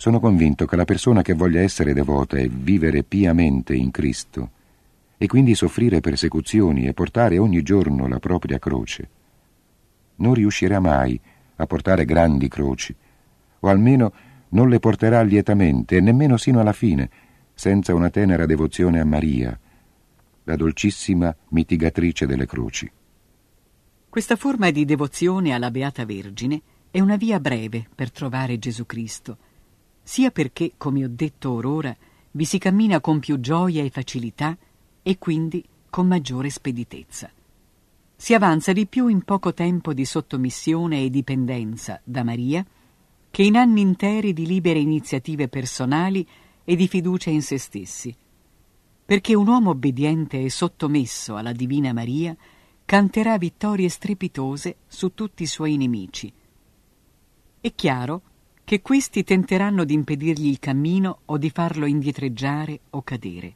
Sono convinto che la persona che voglia essere devota e vivere piamente in Cristo, e quindi soffrire persecuzioni e portare ogni giorno la propria croce, non riuscirà mai a portare grandi croci, o almeno non le porterà lietamente e nemmeno sino alla fine, senza una tenera devozione a Maria, la dolcissima mitigatrice delle croci. Questa forma di devozione alla Beata Vergine è una via breve per trovare Gesù Cristo, sia perché, come ho detto orora, vi si cammina con più gioia e facilità e quindi con maggiore speditezza. Si avanza di più in poco tempo di sottomissione e dipendenza da Maria che in anni interi di libere iniziative personali e di fiducia in se stessi. Perché un uomo obbediente e sottomesso alla Divina Maria canterà vittorie strepitose su tutti i suoi nemici. È chiaro che questi tenteranno di impedirgli il cammino o di farlo indietreggiare o cadere,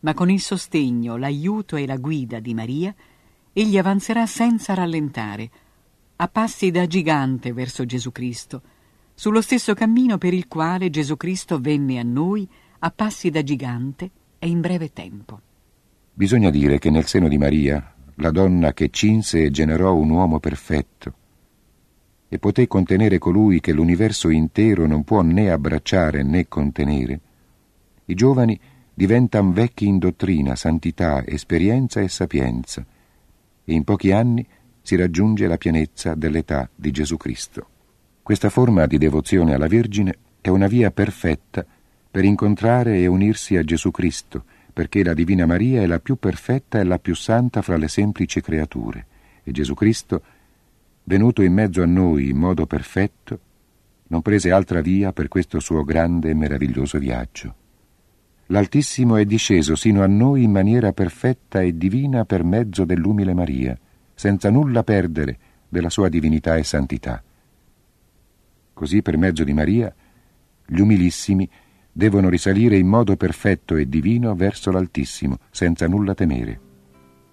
ma con il sostegno, l'aiuto e la guida di Maria, egli avanzerà senza rallentare, a passi da gigante verso Gesù Cristo, sullo stesso cammino per il quale Gesù Cristo venne a noi a passi da gigante e in breve tempo. Bisogna dire che nel seno di Maria la donna che cinse e generò un uomo perfetto, e poté contenere colui che l'universo intero non può né abbracciare né contenere, i giovani diventano vecchi in dottrina, santità, esperienza e sapienza, e in pochi anni si raggiunge la pienezza dell'età di Gesù Cristo. Questa forma di devozione alla Vergine è una via perfetta per incontrare e unirsi a Gesù Cristo, perché la Divina Maria è la più perfetta e la più santa fra le semplici creature, e Gesù Cristo, venuto in mezzo a noi in modo perfetto, non prese altra via per questo suo grande e meraviglioso viaggio. L'Altissimo è disceso sino a noi in maniera perfetta e divina per mezzo dell'umile Maria, senza nulla perdere della sua divinità e santità. Così per mezzo di Maria, gli umilissimi devono risalire in modo perfetto e divino verso l'Altissimo, senza nulla temere.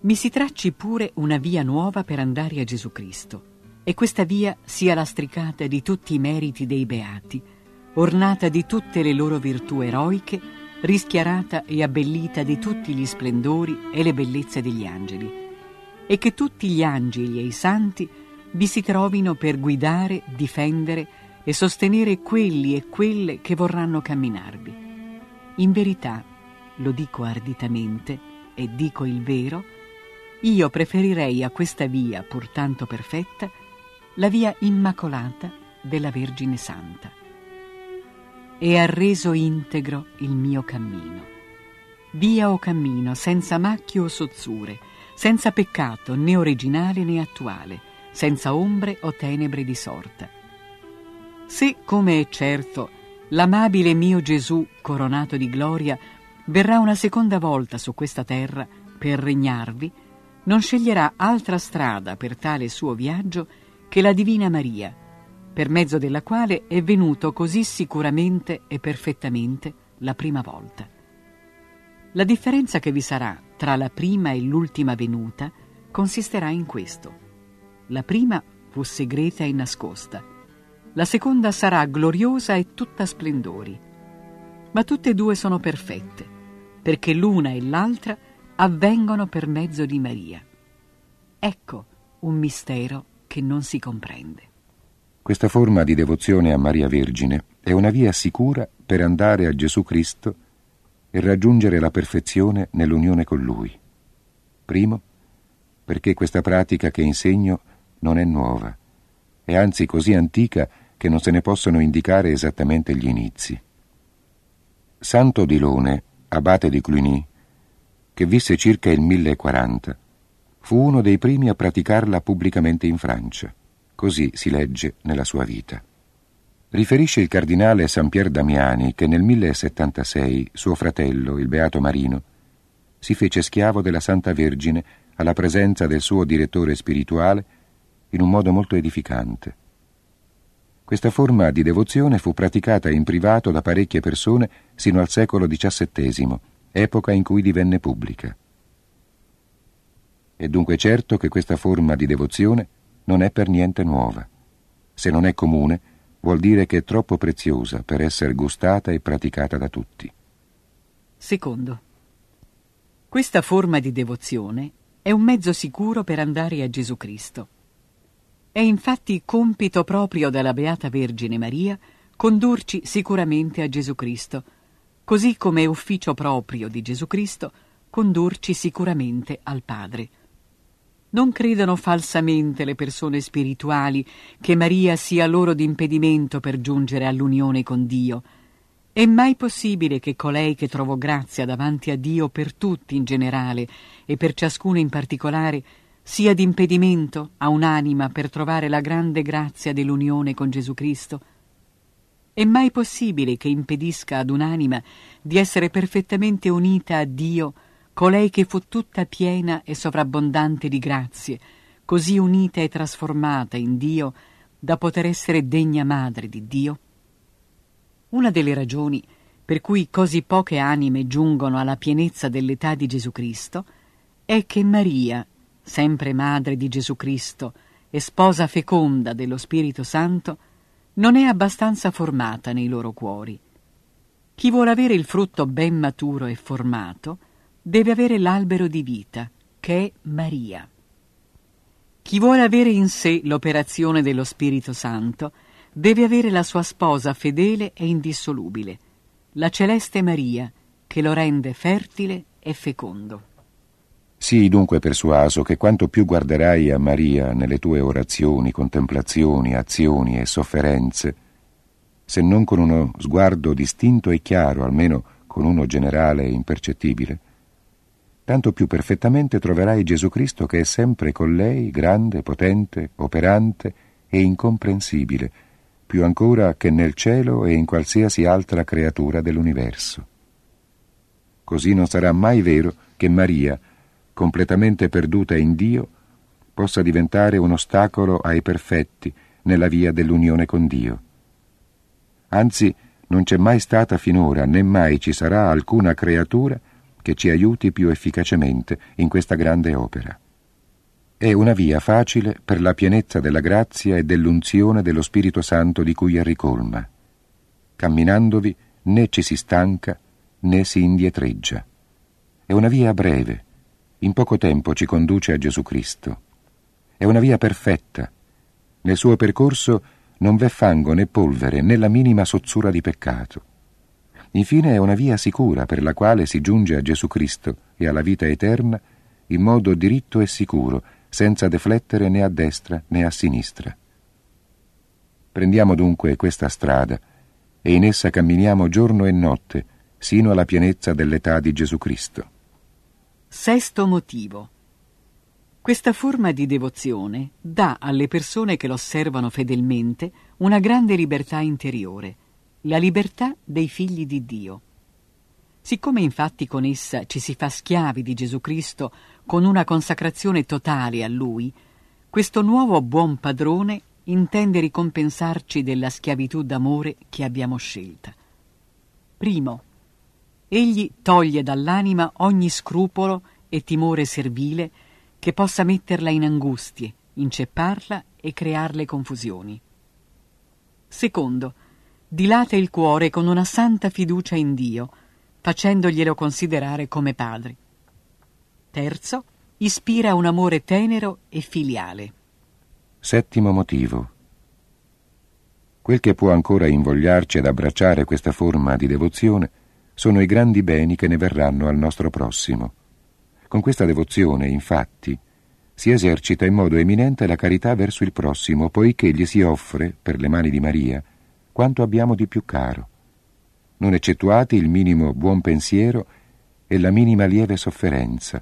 Mi si tracci pure una via nuova per andare a Gesù Cristo, e questa via sia lastricata di tutti i meriti dei beati, ornata di tutte le loro virtù eroiche, rischiarata e abbellita di tutti gli splendori e le bellezze degli angeli, e che tutti gli angeli e i santi vi si trovino per guidare, difendere e sostenere quelli e quelle che vorranno camminarvi. In verità, lo dico arditamente e dico il vero, io preferirei a questa via, pur tanto perfetta, la via immacolata della Vergine Santa. E ha reso integro il mio cammino. Via o cammino senza macchie o sozzure, senza peccato né originale né attuale, senza ombre o tenebre di sorta se, come è certo, l'amabile mio Gesù, coronato di gloria, verrà una seconda volta su questa terra per regnarvi, non sceglierà altra strada per tale suo viaggio che la Divina Maria, per mezzo della quale è venuto così sicuramente e perfettamente la prima volta. La differenza che vi sarà tra la prima e l'ultima venuta consisterà in questo. La prima fu segreta e nascosta, la seconda sarà gloriosa e tutta splendori. Ma tutte e due sono perfette, perché l'una e l'altra avvengono per mezzo di Maria. Ecco un mistero che non si comprende. Questa forma di devozione a Maria Vergine è una via sicura per andare a Gesù Cristo e raggiungere la perfezione nell'unione con Lui. Primo, perché questa pratica che insegno non è nuova, è anzi così antica che non se ne possono indicare esattamente gli inizi. Santo Dilone, abate di Cluny, che visse circa il 1040, fu uno dei primi a praticarla pubblicamente in Francia. Così si legge nella sua vita. Riferisce il cardinale San Pier Damiani che nel 1076 suo fratello, il Beato Marino, si fece schiavo della Santa Vergine alla presenza del suo direttore spirituale in un modo molto edificante. Questa forma di devozione fu praticata in privato da parecchie persone sino al secolo XVII, epoca in cui divenne pubblica. È dunque certo che questa forma di devozione non è per niente nuova. Se non è comune, vuol dire che è troppo preziosa per essere gustata e praticata da tutti. Secondo, questa forma di devozione è un mezzo sicuro per andare a Gesù Cristo. È infatti compito proprio della Beata Vergine Maria condurci sicuramente a Gesù Cristo, così come è ufficio proprio di Gesù Cristo condurci sicuramente al Padre. Non credono falsamente le persone spirituali che Maria sia loro d'impedimento per giungere all'unione con Dio. È mai possibile che colei che trovò grazia davanti a Dio per tutti in generale e per ciascuno in particolare sia d'impedimento a un'anima per trovare la grande grazia dell'unione con Gesù Cristo? È mai possibile che impedisca ad un'anima di essere perfettamente unita a Dio colei che fu tutta piena e sovrabbondante di grazie, così unita e trasformata in Dio da poter essere degna madre di Dio? Una delle ragioni per cui così poche anime giungono alla pienezza dell'età di Gesù Cristo è che Maria, sempre madre di Gesù Cristo e sposa feconda dello Spirito Santo, non è abbastanza formata nei loro cuori. Chi vuole avere il frutto ben maturo e formato, deve avere l'albero di vita, che è Maria. Chi vuole avere in sé l'operazione dello Spirito Santo, deve avere la sua sposa fedele e indissolubile, la celeste Maria, che lo rende fertile e fecondo. Sii dunque persuaso che quanto più guarderai a Maria nelle tue orazioni, contemplazioni, azioni e sofferenze, se non con uno sguardo distinto e chiaro, almeno con uno generale e impercettibile, tanto più perfettamente troverai Gesù Cristo che è sempre con lei, grande, potente, operante e incomprensibile, più ancora che nel cielo e in qualsiasi altra creatura dell'universo. Così non sarà mai vero che Maria, completamente perduta in Dio, possa diventare un ostacolo ai perfetti nella via dell'unione con Dio. Anzi, non c'è mai stata finora, né mai ci sarà alcuna creatura che ci aiuti più efficacemente in questa grande opera. È una via facile per la pienezza della grazia e dell'unzione dello Spirito Santo di cui è ricolma. Camminandovi né ci si stanca né si indietreggia. È una via breve, in poco tempo ci conduce a Gesù Cristo. È una via perfetta. Nel suo percorso non v'è fango né polvere né la minima sozzura di peccato. Infine è una via sicura per la quale si giunge a Gesù Cristo e alla vita eterna in modo diritto e sicuro, senza deflettere né a destra né a sinistra. Prendiamo dunque questa strada e in essa camminiamo giorno e notte, sino alla pienezza dell'età di Gesù Cristo. Sesto motivo. Questa forma di devozione dà alle persone che lo osservano fedelmente una grande libertà interiore la libertà dei figli di Dio. Siccome infatti con essa ci si fa schiavi di Gesù Cristo con una consacrazione totale a Lui, questo nuovo buon padrone intende ricompensarci della schiavitù d'amore che abbiamo scelta. Primo, egli toglie dall'anima ogni scrupolo e timore servile che possa metterla in angustie, incepparla e crearle confusioni. Secondo, dilata il cuore con una santa fiducia in Dio, facendoglielo considerare come padre. Terzo, ispira un amore tenero e filiale. Settimo motivo. Quel che può ancora invogliarci ad abbracciare questa forma di devozione sono i grandi beni che ne verranno al nostro prossimo. Con questa devozione, infatti, si esercita in modo eminente la carità verso il prossimo, poiché gli si offre, per le mani di Maria, quanto abbiamo di più caro, non eccettuati il minimo buon pensiero e la minima lieve sofferenza,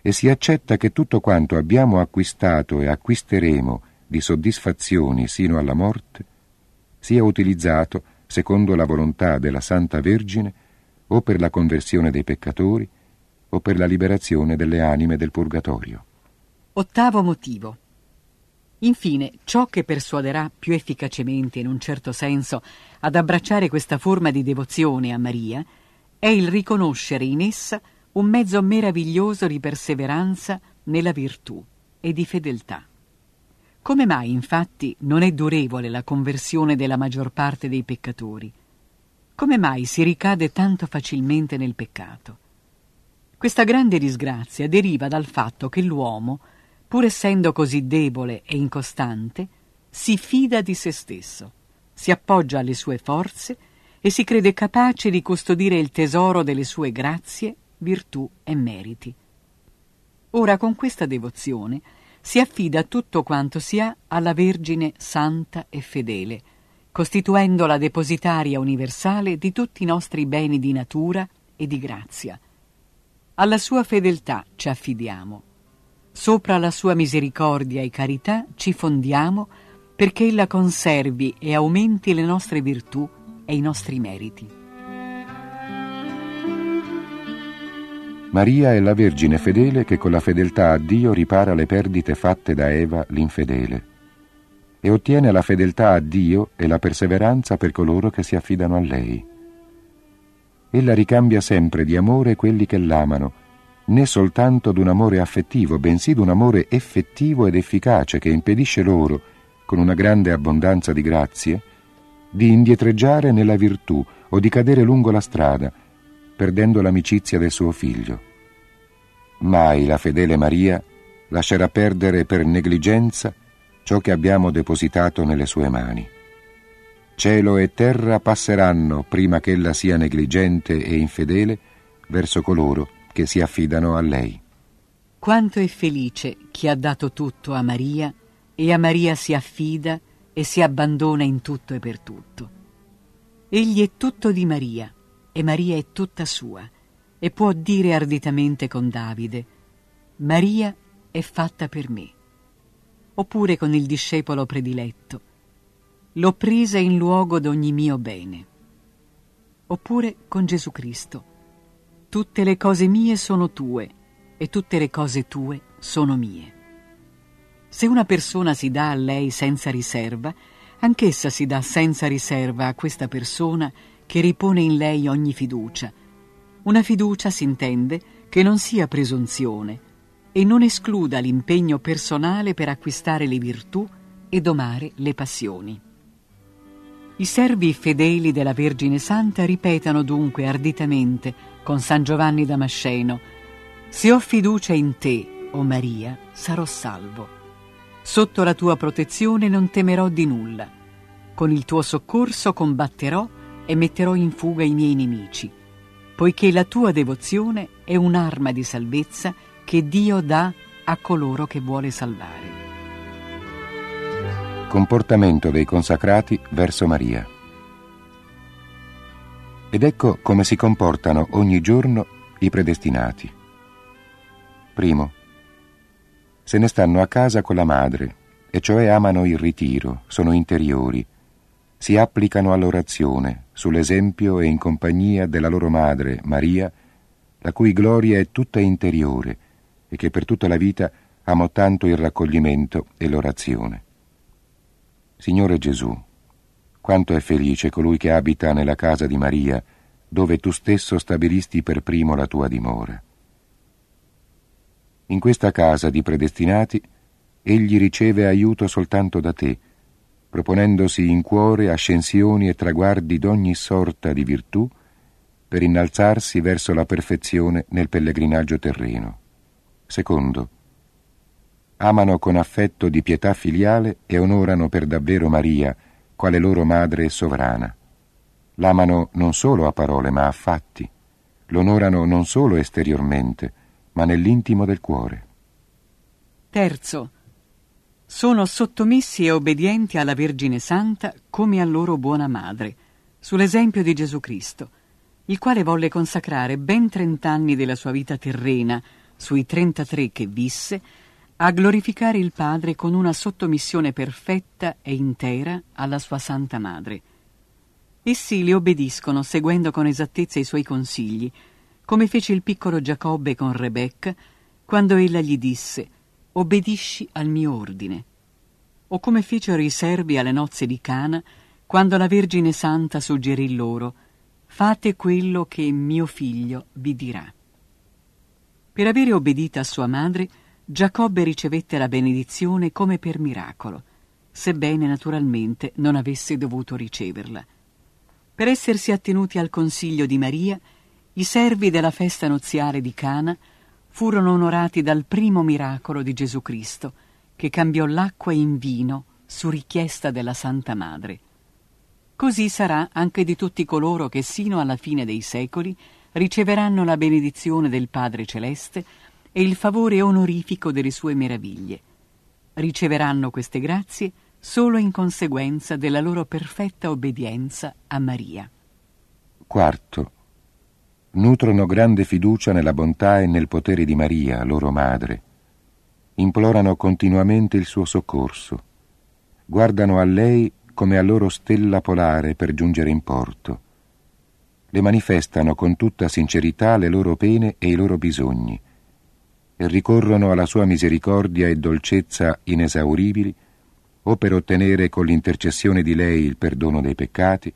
e si accetta che tutto quanto abbiamo acquistato e acquisteremo di soddisfazioni sino alla morte sia utilizzato secondo la volontà della Santa Vergine o per la conversione dei peccatori o per la liberazione delle anime del purgatorio. Ottavo motivo. Infine, ciò che persuaderà più efficacemente, in un certo senso, ad abbracciare questa forma di devozione a Maria è il riconoscere in essa un mezzo meraviglioso di perseveranza nella virtù e di fedeltà. Come mai, infatti, non è durevole la conversione della maggior parte dei peccatori? Come mai si ricade tanto facilmente nel peccato? Questa grande disgrazia deriva dal fatto che l'uomo, pur essendo così debole e incostante, si fida di se stesso, si appoggia alle sue forze e si crede capace di custodire il tesoro delle sue grazie, virtù e meriti. Ora con questa devozione si affida tutto quanto si ha alla Vergine santa e fedele, costituendo la depositaria universale di tutti i nostri beni di natura e di grazia. Alla sua fedeltà ci affidiamo. Sopra la sua misericordia e carità ci fondiamo perché ella conservi e aumenti le nostre virtù e i nostri meriti. Maria è la Vergine fedele che con la fedeltà a Dio ripara le perdite fatte da Eva l'infedele e ottiene la fedeltà a Dio e la perseveranza per coloro che si affidano a lei. Ella ricambia sempre di amore quelli che l'amano, né soltanto d'un amore affettivo, bensì d'un amore effettivo ed efficace che impedisce loro, con una grande abbondanza di grazie, di indietreggiare nella virtù o di cadere lungo la strada, perdendo l'amicizia del suo figlio. Mai la fedele Maria lascerà perdere per negligenza ciò che abbiamo depositato nelle sue mani. Cielo e terra passeranno prima che ella sia negligente e infedele verso coloro che si affidano a lei. Quanto è felice chi ha dato tutto a Maria e a Maria si affida e si abbandona in tutto e per tutto. Egli è tutto di Maria e Maria è tutta sua e può dire arditamente con Davide, Maria è fatta per me. Oppure con il discepolo prediletto, l'ho presa in luogo d'ogni mio bene. Oppure con Gesù Cristo, tutte le cose mie sono tue e tutte le cose tue sono mie. Se una persona si dà a lei senza riserva, anch'essa si dà senza riserva a questa persona che ripone in lei ogni fiducia. Una fiducia, si intende, che non sia presunzione e non escluda l'impegno personale per acquistare le virtù e domare le passioni. I servi fedeli della Vergine Santa ripetano dunque arditamente con San Giovanni Damasceno: Se ho fiducia in te, o Maria, sarò salvo. Sotto la tua protezione non temerò di nulla. Con il tuo soccorso combatterò e metterò in fuga i miei nemici, poiché la tua devozione è un'arma di salvezza che Dio dà a coloro che vuole salvare. Comportamento dei consacrati verso Maria. Ed ecco come si comportano ogni giorno i predestinati. Primo, se ne stanno a casa con la madre, e cioè amano il ritiro, sono interiori, si applicano all'orazione, sull'esempio e in compagnia della loro madre, Maria, la cui gloria è tutta interiore e che per tutta la vita amò tanto il raccoglimento e l'orazione. Signore Gesù, quanto è felice colui che abita nella casa di Maria, dove tu stesso stabilisti per primo la tua dimora. In questa casa di predestinati egli riceve aiuto soltanto da te, proponendosi in cuore ascensioni e traguardi d'ogni sorta di virtù per innalzarsi verso la perfezione nel pellegrinaggio terreno. Secondo, amano con affetto di pietà filiale e onorano per davvero Maria, quale loro madre sovrana. L'amano non solo a parole ma a fatti, l'onorano non solo esteriormente, ma nell'intimo del cuore. Terzo, sono sottomessi e obbedienti alla Vergine Santa come a loro buona madre, sull'esempio di Gesù Cristo, il quale volle consacrare ben trent'anni della sua vita terrena, sui trentatré che visse, a glorificare il Padre con una sottomissione perfetta e intera alla sua Santa Madre. Essi le obbediscono seguendo con esattezza i suoi consigli, come fece il piccolo Giacobbe con Rebecca quando ella gli disse obbedisci al mio ordine, o come fecero i servi alle nozze di Cana quando la Vergine Santa suggerì loro fate quello che mio figlio vi dirà. Per avere obbedita a sua madre, Giacobbe ricevette la benedizione come per miracolo, sebbene naturalmente non avesse dovuto riceverla. Per essersi attenuti al consiglio di Maria, i servi della festa nuziale di Cana furono onorati dal primo miracolo di Gesù Cristo, che cambiò l'acqua in vino su richiesta della Santa Madre. Così sarà anche di tutti coloro che sino alla fine dei secoli riceveranno la benedizione del Padre Celeste e il favore onorifico delle sue meraviglie. Riceveranno queste grazie solo in conseguenza della loro perfetta obbedienza a Maria. Quarto. Nutrono grande fiducia nella bontà e nel potere di Maria, loro madre. Implorano continuamente il suo soccorso. Guardano a lei come a loro stella polare per giungere in porto. Le manifestano con tutta sincerità le loro pene e i loro bisogni e ricorrono alla sua misericordia e dolcezza inesauribili o per ottenere con l'intercessione di lei il perdono dei peccati,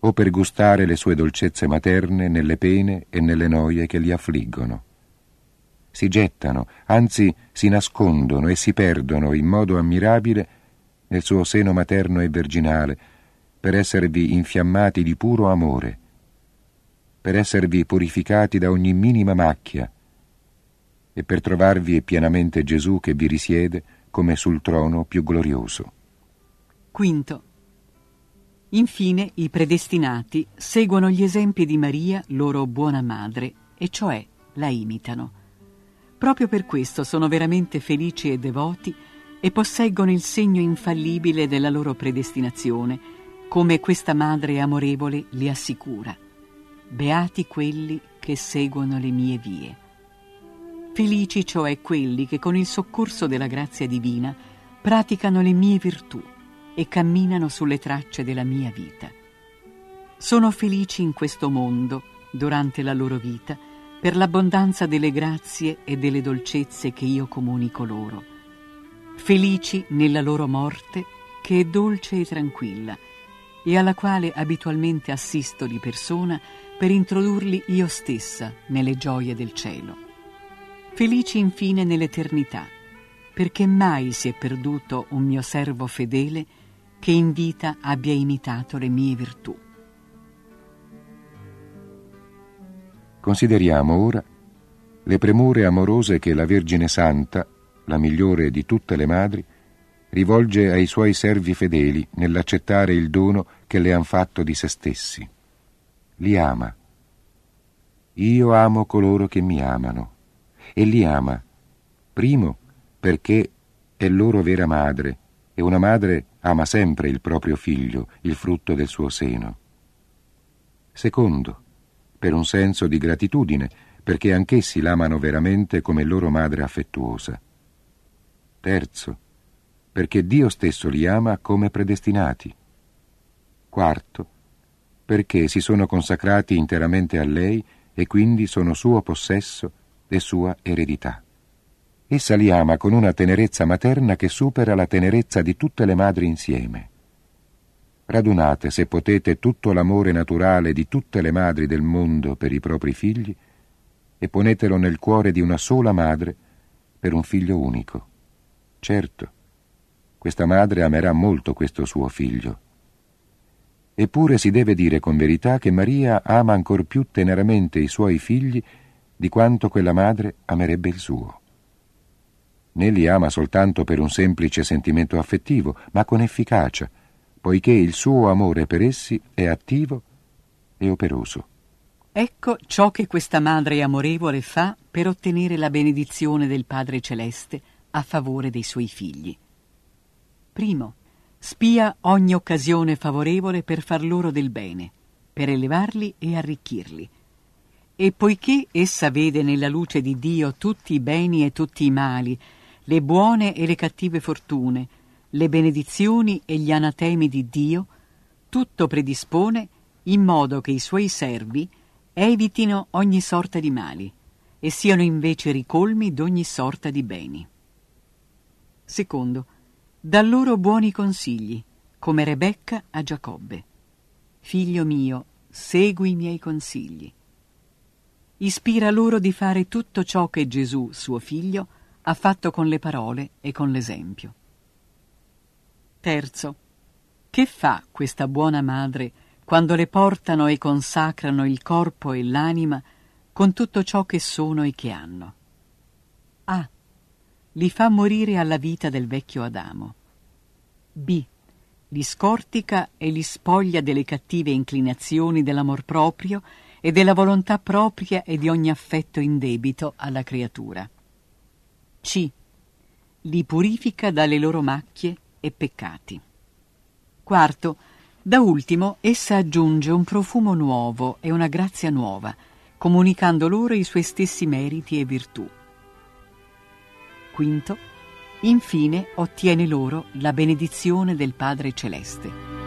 o per gustare le sue dolcezze materne nelle pene e nelle noie che li affliggono. Si gettano, anzi si nascondono e si perdono in modo ammirabile nel suo seno materno e virginale, per esservi infiammati di puro amore, per esservi purificati da ogni minima macchia, e per trovarvi pienamente Gesù che vi risiede come sul trono più glorioso. Quinto. Infine i predestinati seguono gli esempi di Maria, loro buona madre, e cioè la imitano. Proprio per questo sono veramente felici e devoti e posseggono il segno infallibile della loro predestinazione, come questa madre amorevole li assicura. Beati quelli che seguono le mie vie. Felici cioè quelli che con il soccorso della grazia divina praticano le mie virtù e camminano sulle tracce della mia vita. Sono felici in questo mondo, durante la loro vita, per l'abbondanza delle grazie e delle dolcezze che io comunico loro. Felici nella loro morte, che è dolce e tranquilla, e alla quale abitualmente assisto di persona per introdurli io stessa nelle gioie del cielo felici infine nell'eternità, perché mai si è perduto un mio servo fedele che in vita abbia imitato le mie virtù. Consideriamo ora le premure amorose che la Vergine Santa, la migliore di tutte le madri, rivolge ai suoi servi fedeli nell'accettare il dono che le han fatto di se stessi. Li ama. Io amo coloro che mi amano e li ama. Primo, perché è loro vera madre, e una madre ama sempre il proprio figlio, il frutto del suo seno. Secondo, per un senso di gratitudine, perché anch'essi l'amano veramente come loro madre affettuosa. Terzo, perché Dio stesso li ama come predestinati. Quarto, perché si sono consacrati interamente a lei e quindi sono suo possesso e sua eredità. Essa li ama con una tenerezza materna che supera la tenerezza di tutte le madri insieme. Radunate, se potete, tutto l'amore naturale di tutte le madri del mondo per i propri figli e ponetelo nel cuore di una sola madre per un figlio unico. Certo, questa madre amerà molto questo suo figlio. Eppure si deve dire con verità che Maria ama ancor più teneramente i suoi figli di quanto quella madre amerebbe il suo. Né li ama soltanto per un semplice sentimento affettivo, ma con efficacia, poiché il suo amore per essi è attivo e operoso. Ecco ciò che questa madre amorevole fa per ottenere la benedizione del Padre Celeste a favore dei suoi figli. Primo, spia ogni occasione favorevole per far loro del bene, per elevarli e arricchirli e poiché essa vede nella luce di Dio tutti i beni e tutti i mali, le buone e le cattive fortune, le benedizioni e gli anatemi di Dio, tutto predispone in modo che i suoi servi evitino ogni sorta di mali e siano invece ricolmi d'ogni sorta di beni. Secondo, dà loro buoni consigli, come Rebecca a Giacobbe. Figlio mio, segui i miei consigli ispira loro di fare tutto ciò che Gesù, suo figlio, ha fatto con le parole e con l'esempio. Terzo, che fa questa buona madre quando le portano e consacrano il corpo e l'anima con tutto ciò che sono e che hanno? A. Li fa morire alla vita del vecchio Adamo. B. Li scortica e li spoglia delle cattive inclinazioni dell'amor proprio e della volontà propria e di ogni affetto indebito alla creatura. C. Li purifica dalle loro macchie e peccati. Quarto, da ultimo essa aggiunge un profumo nuovo e una grazia nuova, comunicando loro i suoi stessi meriti e virtù. Quinto, infine ottiene loro la benedizione del Padre Celeste.